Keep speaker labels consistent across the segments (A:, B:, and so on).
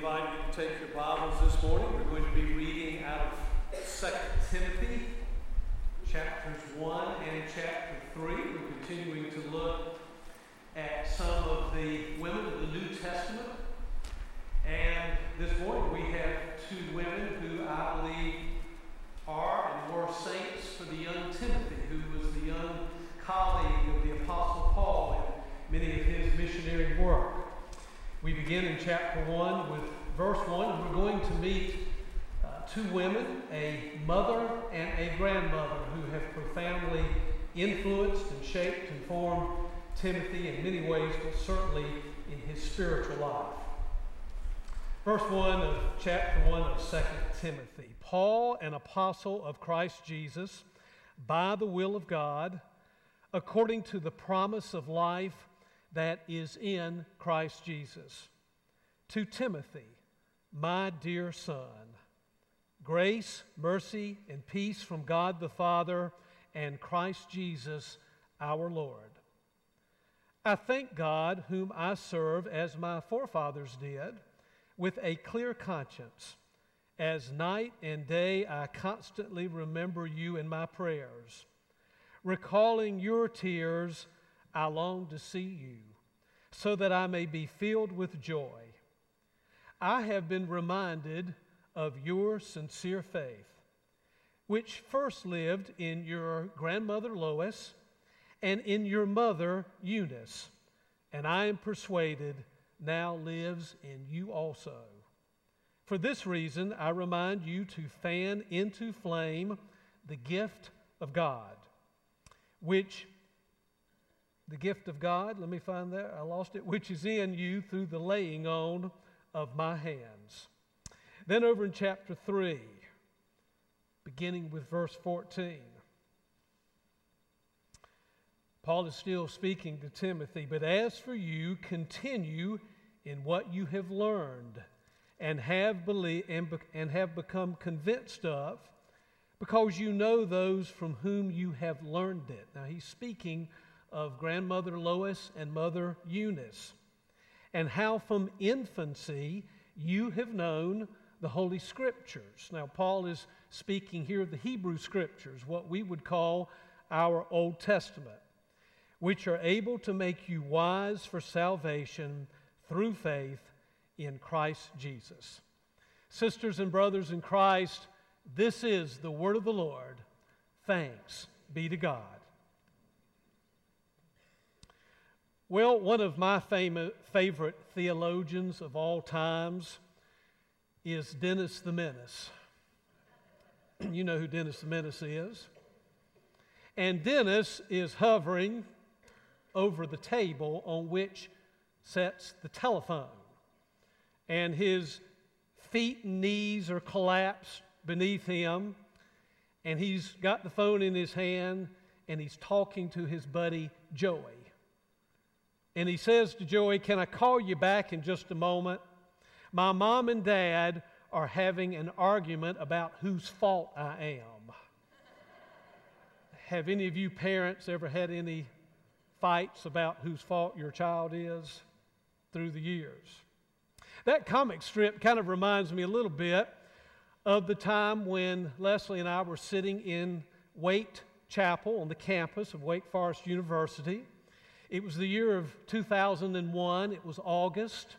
A: invite you to take your Bibles this morning. We're going to be reading out of 2 Timothy, chapters 1 and chapter 3. We're continuing to look at some of the women of the New Testament. And this morning we have two women who I believe are and were saints for the young Timothy, who was the young colleague of the Apostle Paul in many of his missionary work. We begin in chapter 1 with verse 1. We're going to meet uh, two women, a mother and a grandmother, who have profoundly influenced and shaped and formed Timothy in many ways, but certainly in his spiritual life. Verse 1 of chapter 1 of 2 Timothy. Paul, an apostle of Christ Jesus, by the will of God, according to the promise of life that is in Christ Jesus. To Timothy, my dear son, grace, mercy, and peace from God the Father and Christ Jesus our Lord. I thank God, whom I serve as my forefathers did, with a clear conscience. As night and day I constantly remember you in my prayers. Recalling your tears, I long to see you, so that I may be filled with joy. I have been reminded of your sincere faith, which first lived in your grandmother Lois and in your mother Eunice, and I am persuaded now lives in you also. For this reason, I remind you to fan into flame the gift of God, which the gift of God, let me find that, I lost it, which is in you through the laying on of my hands. Then over in chapter 3, beginning with verse 14. Paul is still speaking to Timothy, but as for you, continue in what you have learned and have believed and, be, and have become convinced of, because you know those from whom you have learned it. Now he's speaking of grandmother Lois and mother Eunice, and how from infancy you have known the Holy Scriptures. Now, Paul is speaking here of the Hebrew Scriptures, what we would call our Old Testament which are able to make you wise for salvation through faith in Christ Jesus. Sisters and brothers in Christ, this is the word of the Lord. Thanks be to God. Well, one of my favorite theologians of all times is Dennis the Menace. you know who Dennis the Menace is. And Dennis is hovering over the table on which sits the telephone. And his feet and knees are collapsed beneath him. And he's got the phone in his hand and he's talking to his buddy Joey. And he says to Joey, Can I call you back in just a moment? My mom and dad are having an argument about whose fault I am. Have any of you parents ever had any fights about whose fault your child is through the years. That comic strip kind of reminds me a little bit of the time when Leslie and I were sitting in Wait Chapel on the campus of Wake Forest University. It was the year of 2001, it was August,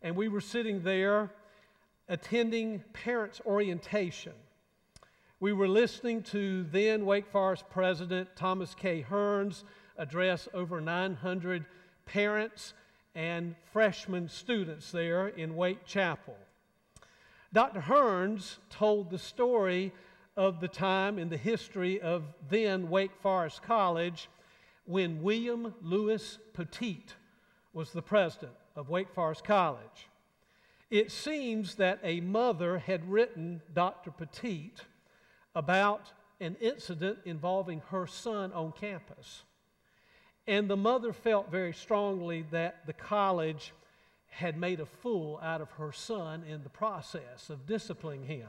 A: and we were sitting there attending parents' orientation. We were listening to then Wake Forest President Thomas K. Hearns address over 900 parents and freshman students there in Wait Chapel. Dr. Hearns told the story of the time in the history of then Wake Forest College when William Louis Poteat was the president of Wake Forest College. It seems that a mother had written Dr. Poteat about an incident involving her son on campus. And the mother felt very strongly that the college had made a fool out of her son in the process of disciplining him.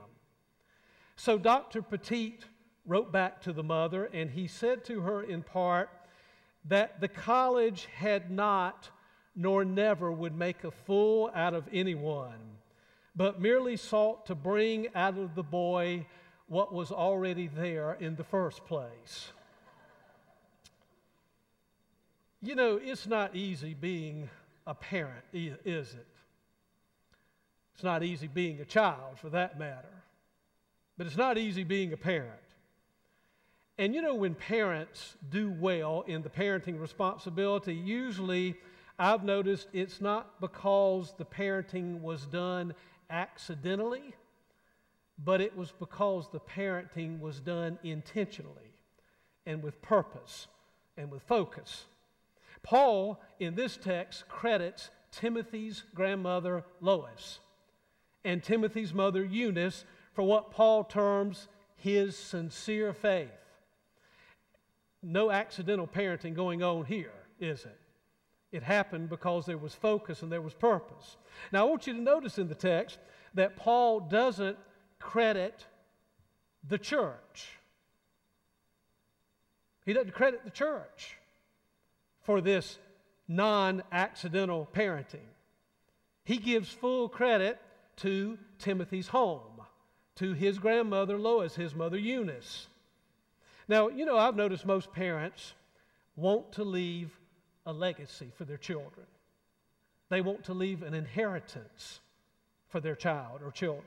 A: So Dr. Poteat wrote back to the mother, and he said to her in part that the college had not nor never would make a fool out of anyone, but merely sought to bring out of the boy what was already there in the first place. You know, it's not easy being a parent, is it? It's not easy being a child, for that matter. But it's not easy being a parent. And you know, when parents do well in the parenting responsibility, usually I've noticed it's not because the parenting was done accidentally, but it was because the parenting was done intentionally and with purpose and with focus. Paul, in this text, credits Timothy's grandmother Lois and Timothy's mother Eunice for what Paul terms his sincere faith. No accidental parenting going on here, is it? It happened because there was focus and there was purpose. Now, I want you to notice in the text that Paul doesn't credit the church. He doesn't credit the church for this non accidental parenting. He gives full credit to Timothy's home, to his grandmother Lois, his mother Eunice. Now, you know, I've noticed most parents want to leave a legacy for their children. They want to leave an inheritance for their child or children.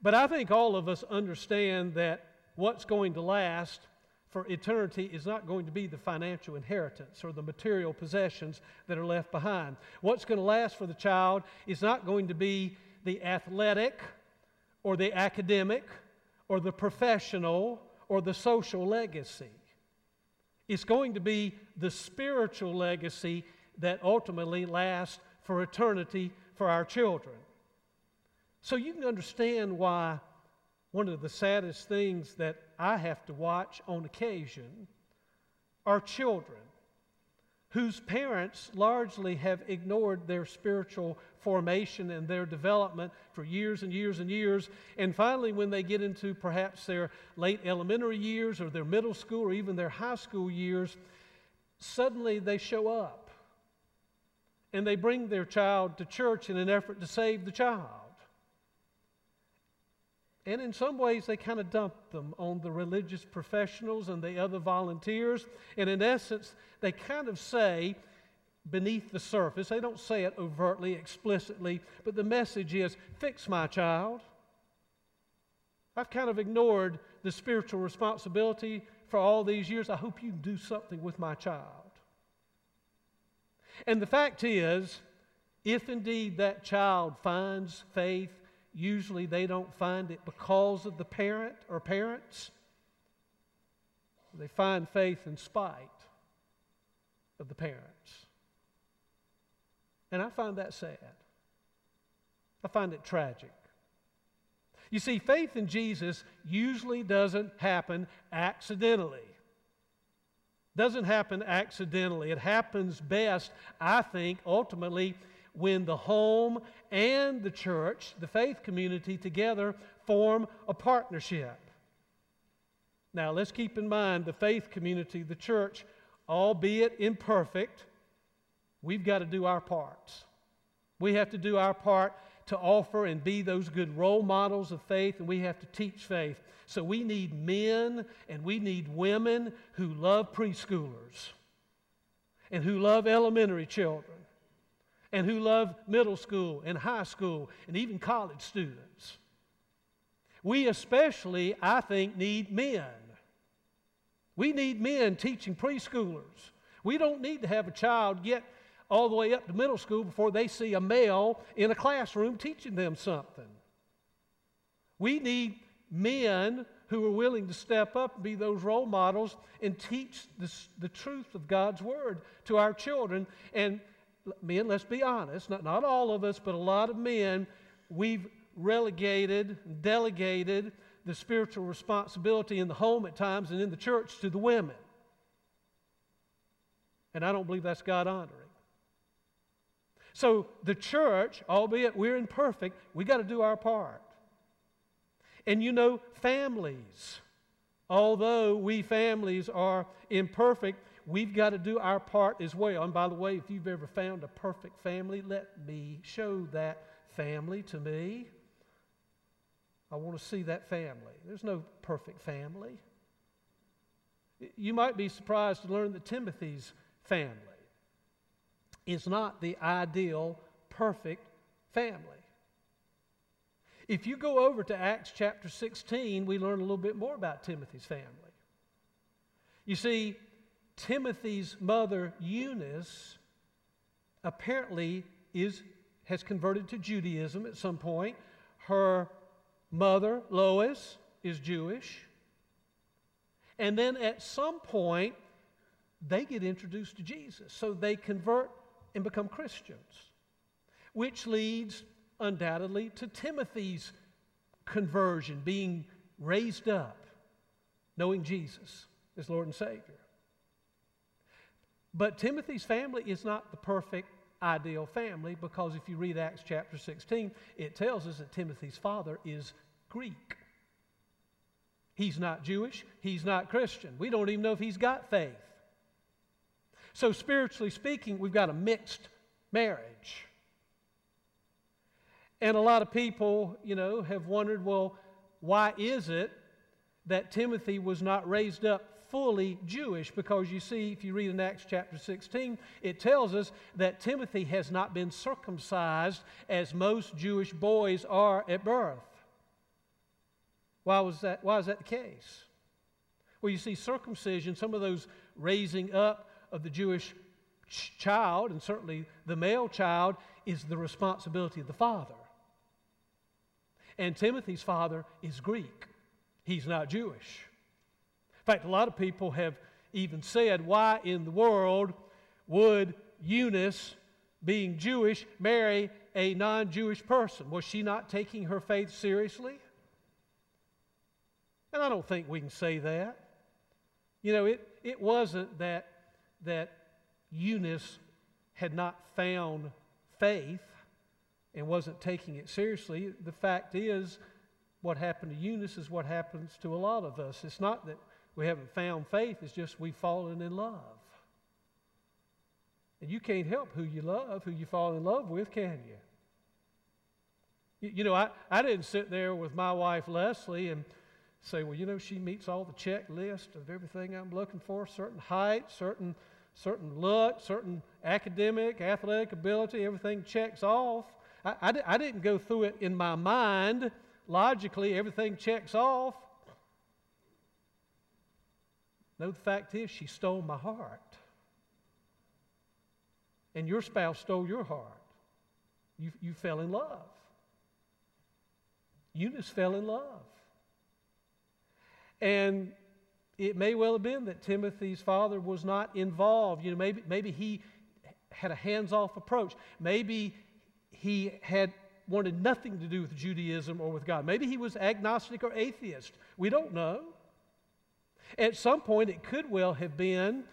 A: But I think all of us understand that what's going to last for eternity is not going to be the financial inheritance or the material possessions that are left behind. What's going to last for the child is not going to be the athletic or the academic or the professional or the social legacy. It's going to be the spiritual legacy that ultimately lasts for eternity for our children. So you can understand why one of the saddest things that I have to watch on occasion are children whose parents largely have ignored their spiritual formation and their development for years and years and years. And finally, when they get into perhaps their late elementary years or their middle school or even their high school years, suddenly they show up and they bring their child to church in an effort to save the child. And in some ways, they kind of dump them on the religious professionals and the other volunteers. And in essence, they kind of say, beneath the surface, they don't say it overtly, explicitly, but the message is fix my child. I've kind of ignored the spiritual responsibility for all these years. I hope you do something with my child. And the fact is, if indeed that child finds faith usually they don't find it because of the parent or parents. They find faith in spite of the parents. And I find that sad. I find it tragic. You see, faith in Jesus usually doesn't happen accidentally. Doesn't happen accidentally. It happens best, I think, ultimately when the home and the church, the faith community together, form a partnership. Now, let's keep in mind the faith community, the church, albeit imperfect, we've got to do our parts. We have to do our part to offer and be those good role models of faith, and we have to teach faith. So we need men and we need women who love preschoolers and who love elementary children and who love middle school and high school and even college students. We especially, I think, need men. We need men teaching preschoolers. We don't need to have a child get all the way up to middle school before they see a male in a classroom teaching them something. We need men who are willing to step up and be those role models and teach this, the truth of God's Word to our children. And men, let's be honest, not, not all of us, but a lot of men, we've relegated, delegated the spiritual responsibility in the home at times and in the church to the women. And I don't believe that's God honoring. So the church, albeit we're imperfect, we got to do our part. And you know, families, although we families are imperfect, we've got to do our part as well. And by the way, if you've ever found a perfect family, let me show that family to me. I want to see that family. There's no perfect family. You might be surprised to learn that Timothy's family is not the ideal, perfect family. If you go over to Acts chapter 16, we learn a little bit more about Timothy's family. You see, Timothy's mother, Eunice, apparently is, has converted to Judaism at some point. Her mother, Lois, is Jewish. And then at some point, they get introduced to Jesus. So they convert and become Christians, which leads undoubtedly to Timothy's conversion, being raised up, knowing Jesus as Lord and Savior. But Timothy's family is not the perfect, ideal family because if you read Acts chapter 16, it tells us that Timothy's father is Greek. He's not Jewish. He's not Christian. We don't even know if he's got faith. So, spiritually speaking, we've got a mixed marriage. And a lot of people, you know, have wondered well, why is it that Timothy was not raised up fully Jewish? Because you see, if you read in Acts chapter 16, it tells us that Timothy has not been circumcised as most Jewish boys are at birth. Why, was that, why is that the case? Well, you see, circumcision, some of those raising up of the Jewish ch- child, and certainly the male child, is the responsibility of the father. And Timothy's father is Greek, he's not Jewish. Fact, a lot of people have even said, why in the world would Eunice, being Jewish, marry a non Jewish person? Was she not taking her faith seriously? And I don't think we can say that. You know, it, it wasn't that, that Eunice had not found faith and wasn't taking it seriously. The fact is, what happened to Eunice is what happens to a lot of us. It's not that we haven't found faith, it's just we've fallen in love. And you can't help who you love, who you fall in love with, can you? You, you know, I, I didn't sit there with my wife Leslie and say, well, you know, she meets all the checklist of everything I'm looking for certain height, certain, certain look, certain academic, athletic ability, everything checks off. I, I, I didn't go through it in my mind. Logically, everything checks off. No, the fact is, she stole my heart. And your spouse stole your heart. You, you fell in love. Eunice fell in love. And it may well have been that Timothy's father was not involved. You know, maybe, maybe he had a hands off approach. Maybe he had wanted nothing to do with Judaism or with God. Maybe he was agnostic or atheist. We don't know. At some point, it could well have been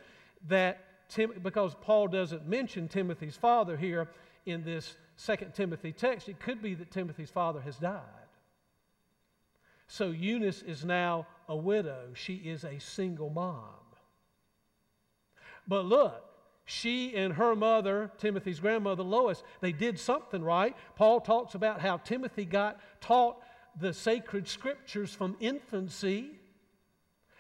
A: that, Tim, because Paul doesn't mention Timothy's father here in this Second Timothy text, it could be that Timothy's father has died. So Eunice is now a widow, she is a single mom. But look, she and her mother, Timothy's grandmother Lois, they did something right. Paul talks about how Timothy got taught the sacred scriptures from infancy.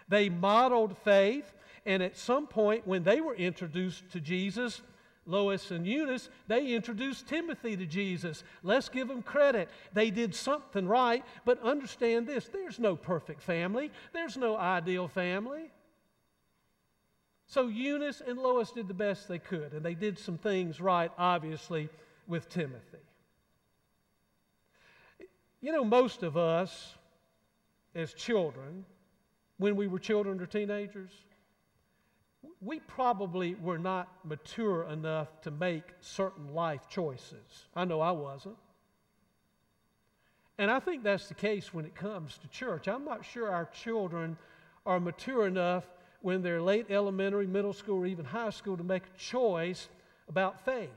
A: They modeled faith, and at some point when they were introduced to Jesus, Lois and Eunice, they introduced Timothy to Jesus. Let's give them credit. They did something right, but understand this there's no perfect family, there's no ideal family. So Eunice and Lois did the best they could, and they did some things right, obviously, with Timothy. You know, most of us as children, when we were children or teenagers, we probably were not mature enough to make certain life choices. I know I wasn't. And I think that's the case when it comes to church. I'm not sure our children are mature enough when they're late elementary, middle school, or even high school to make a choice about faith.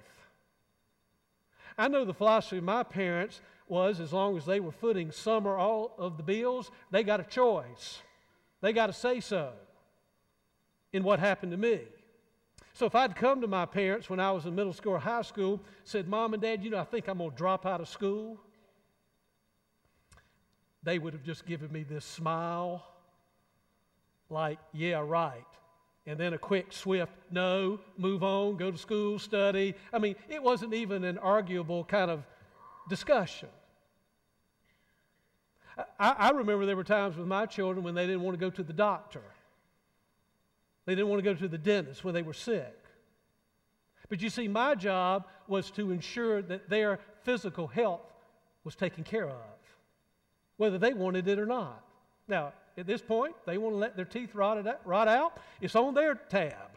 A: I know the philosophy of my parents was as long as they were footing some or all of the bills, they got a choice. They got to say so in what happened to me. So if I'd come to my parents when I was in middle school or high school, said, Mom and Dad, you know, I think I'm going to drop out of school, they would have just given me this smile, like, yeah, right. And then a quick, swift, no, move on, go to school, study. I mean, it wasn't even an arguable kind of discussion. I, I remember there were times with my children when they didn't want to go to the doctor. They didn't want to go to the dentist when they were sick. But you see, my job was to ensure that their physical health was taken care of, whether they wanted it or not. Now, at this point, they want to let their teeth rot, out, rot out. It's on their tab,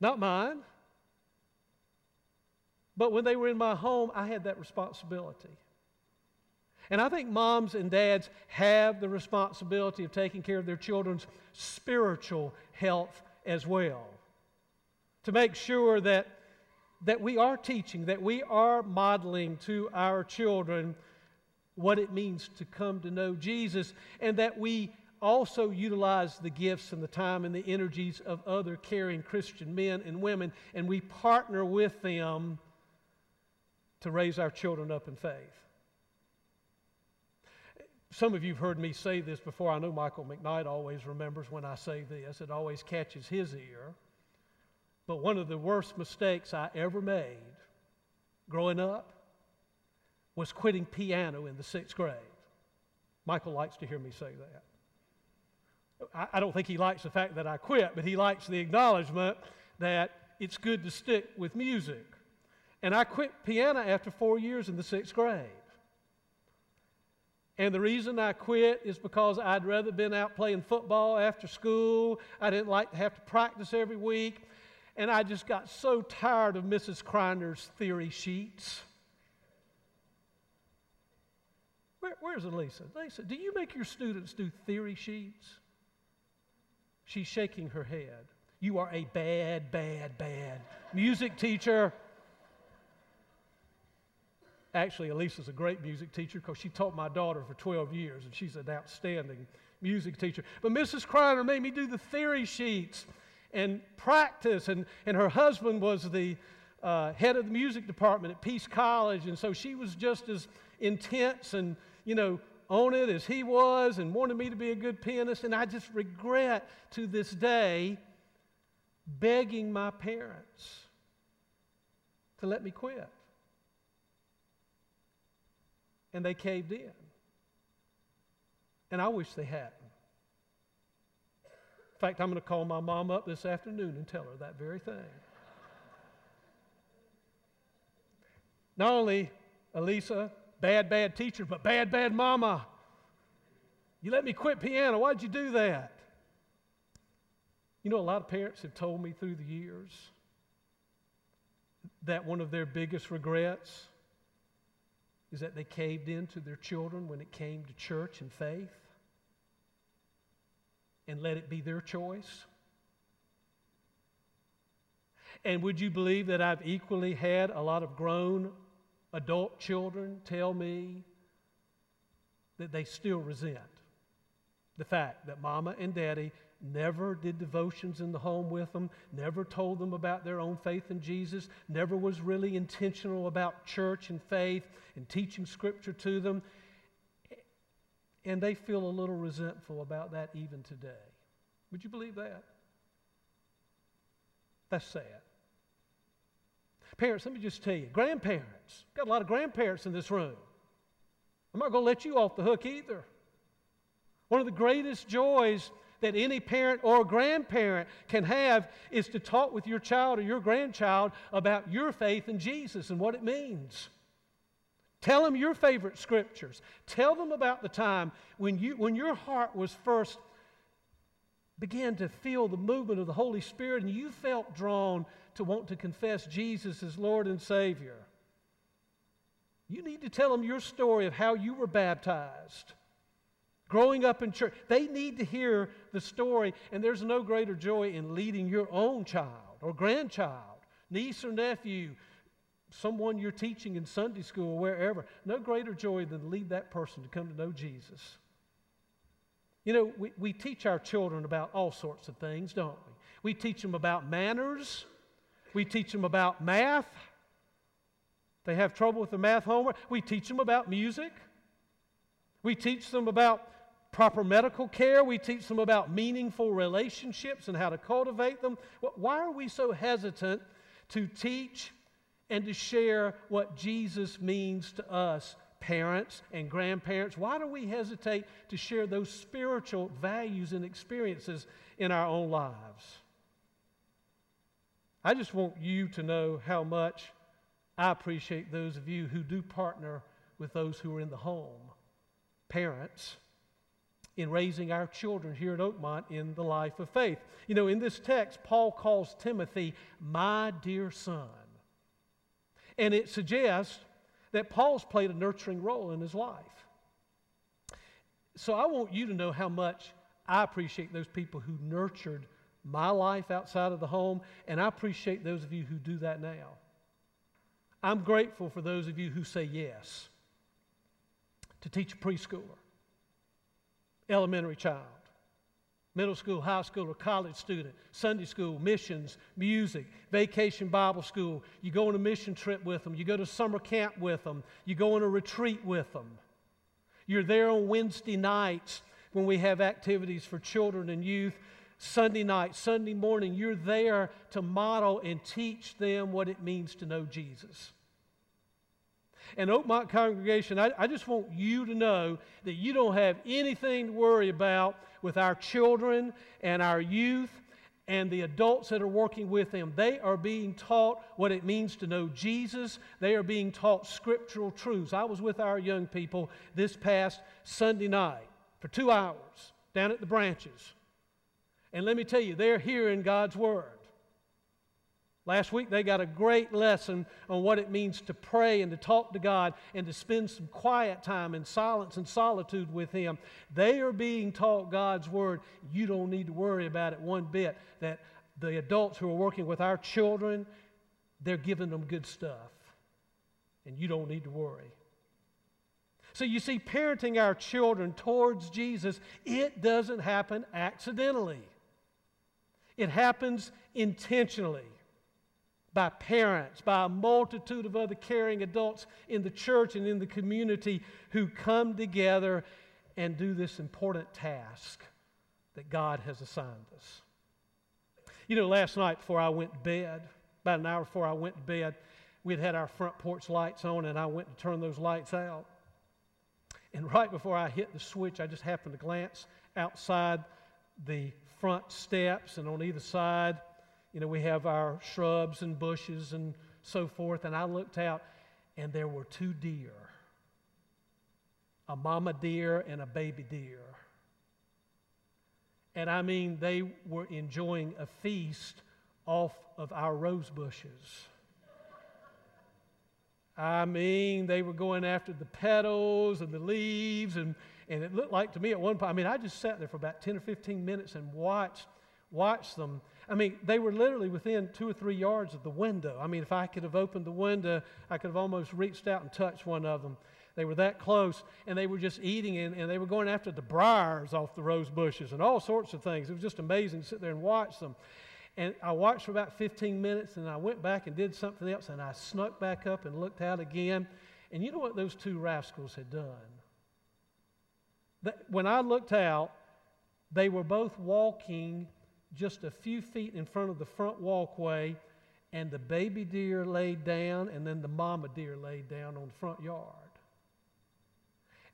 A: not mine. But when they were in my home, I had that responsibility. And I think moms and dads have the responsibility of taking care of their children's spiritual health as well. To make sure that, that we are teaching, that we are modeling to our children what it means to come to know Jesus, and that we also utilize the gifts and the time and the energies of other caring Christian men and women, and we partner with them to raise our children up in faith. Some of you have heard me say this before. I know Michael McKnight always remembers when I say this, it always catches his ear. But one of the worst mistakes I ever made growing up was quitting piano in the sixth grade. Michael likes to hear me say that. I, don't think he likes the fact that I quit, but he likes the acknowledgement that it's good to stick with music. And I quit piano after four years in the sixth grade. And the reason I quit is because I'd rather been out playing football after school. I didn't like to have to practice every week. And I just got so tired of Mrs. Kreiner's theory sheets. Where, where's Elisa? Elisa, do you make your students do theory sheets? She's shaking her head. You are a bad, bad, bad music teacher. Actually, Elisa's a great music teacher because she taught my daughter for 12 years, and she's an outstanding music teacher. But Mrs. Kreiner made me do the theory sheets and practice, and, and her husband was the uh, head of the music department at Peace College, and so she was just as intense and, you know, on it as he was and wanted me to be a good pianist. And I just regret to this day begging my parents to let me quit and they caved in. And I wish they hadn't. In fact, I'm going to call my mom up this afternoon and tell her that very thing. Not only Elisa, bad, bad teacher, but bad, bad mama. You let me quit piano. Why'd you do that? You know, a lot of parents have told me through the years that one of their biggest regrets is that they caved in to their children when it came to church and faith and let it be their choice? And would you believe that I've equally had a lot of grown adult children tell me that they still resent the fact that mama and daddy never did devotions in the home with them, never told them about their own faith in Jesus, never was really intentional about church and faith and teaching Scripture to them. And they feel a little resentful about that even today. Would you believe that? That's sad. Parents, let me just tell you, grandparents, got a lot of grandparents in this room. I'm not going to let you off the hook either. One of the greatest joys that any parent or grandparent can have is to talk with your child or your grandchild about your faith in Jesus and what it means. Tell them your favorite scriptures. Tell them about the time when, you, when your heart was first began to feel the movement of the Holy Spirit and you felt drawn to want to confess Jesus as Lord and Savior. You need to tell them your story of how you were baptized growing up in church. They need to hear the story, and there's no greater joy in leading your own child or grandchild, niece or nephew, someone you're teaching in Sunday school wherever. No greater joy than to lead that person to come to know Jesus. You know, we, we teach our children about all sorts of things, don't we? We teach them about manners. We teach them about math. They have trouble with the math homework. We teach them about music. We teach them about proper medical care. We teach them about meaningful relationships and how to cultivate them. Why are we so hesitant to teach and to share what Jesus means to us, parents and grandparents? Why do we hesitate to share those spiritual values and experiences in our own lives? I just want you to know how much I appreciate those of you who do partner with those who are in the home, parents, in raising our children here at Oakmont in the life of faith. You know, in this text, Paul calls Timothy my dear son. And it suggests that Paul's played a nurturing role in his life. So I want you to know how much I appreciate those people who nurtured my life outside of the home, and I appreciate those of you who do that now. I'm grateful for those of you who say yes to teach a preschooler, elementary child, middle school, high school, or college student, Sunday school, missions, music, vacation Bible school. You go on a mission trip with them, you go to summer camp with them, you go on a retreat with them. You're there on Wednesday nights when we have activities for children and youth Sunday night, Sunday morning, you're there to model and teach them what it means to know Jesus. And Oakmont congregation, I, I, just want you to know that you don't have anything to worry about with our children and our youth and the adults that are working with them. They are being taught what it means to know Jesus. They are being taught scriptural truths. I was with our young people this past Sunday night for two hours down at the branches. And let me tell you, they're hearing God's Word. Last week, they got a great lesson on what it means to pray and to talk to God and to spend some quiet time in silence and solitude with Him. They are being taught God's Word. You don't need to worry about it one bit. That the adults who are working with our children, they're giving them good stuff. And you don't need to worry. So you see, parenting our children towards Jesus, it doesn't happen accidentally. It happens intentionally by parents, by a multitude of other caring adults in the church and in the community who come together and do this important task that God has assigned us. You know, last night before I went to bed, about an hour before I went to bed, we'd had our front porch lights on, and I went to turn those lights out. And right before I hit the switch, I just happened to glance outside the front steps, and on either side, you know, we have our shrubs and bushes and so forth. And I looked out, and there were two deer a mama deer and a baby deer. And I mean, they were enjoying a feast off of our rose bushes. I mean, they were going after the petals and the leaves and and it looked like to me at one point, I mean, I just sat there for about 10 or 15 minutes and watched, watched them. I mean, they were literally within two or three yards of the window. I mean, if I could have opened the window, I could have almost reached out and touched one of them. They were that close, and they were just eating, and, and they were going after the briars off the rose bushes and all sorts of things. It was just amazing to sit there and watch them. And I watched for about 15 minutes, and I went back and did something else, and I snuck back up and looked out again. And you know what those two rascals had done? When I looked out, they were both walking just a few feet in front of the front walkway, and the baby deer laid down, and then the mama deer laid down on the front yard.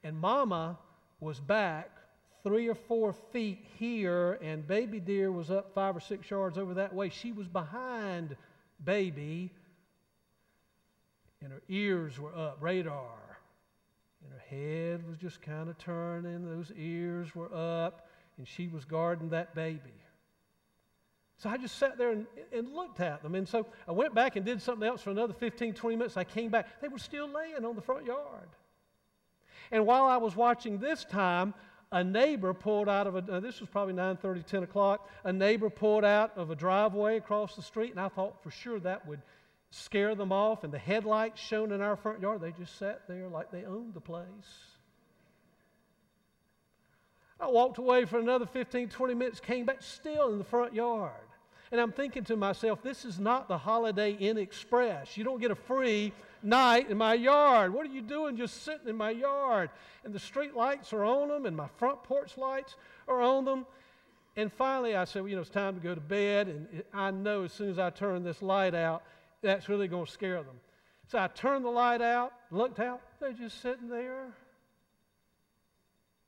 A: And mama was back three or four feet here, and baby deer was up five or six yards over that way. She was behind baby, and her ears were up, radar. And her head was just kind of turning, those ears were up, and she was guarding that baby. So I just sat there and, and, looked at them. And so I went back and did something else for another 15, 20 minutes. I came back. They were still laying on the front yard. And while I was watching this time, a neighbor pulled out of a, this was probably 9.30, 10 o'clock, a neighbor pulled out of a driveway across the street, and I thought for sure that would scare them off, and the headlights shone in our front yard. They just sat there like they owned the place. I walked away for another 15, 20 minutes, came back still in the front yard. And I'm thinking to myself, this is not the Holiday Inn Express. You don't get a free night in my yard. What are you doing just sitting in my yard? And the street lights are on them, and my front porch lights are on them. And finally, I said, well, you know, it's time to go to bed. And I know as soon as I turn this light out, that's really going to scare them. So I turned the light out, looked out, they're just sitting there,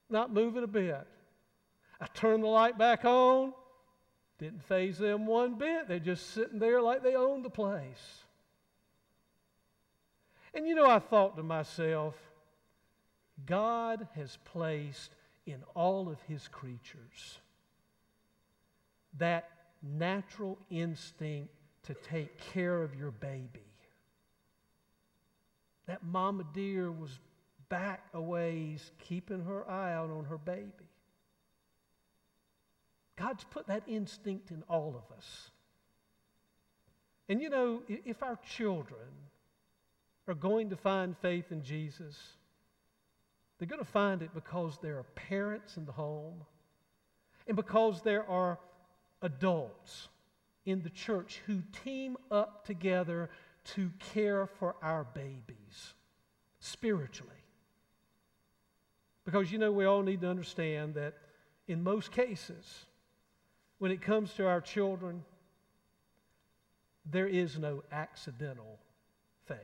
A: not moving a bit. I turned the light back on, didn't faze them one bit. They're just sitting there like they own the place. And you know, I thought to myself, God has placed in all of his creatures that natural instinct to take care of your baby. That mama deer was back a ways, keeping her eye out on her baby. God's put that instinct in all of us. And you know, if our children are going to find faith in Jesus, they're going to find it because there are parents in the home and because there are adults in the church who team up together to care for our babies spiritually. Because you know, we all need to understand that in most cases, when it comes to our children, there is no accidental faith.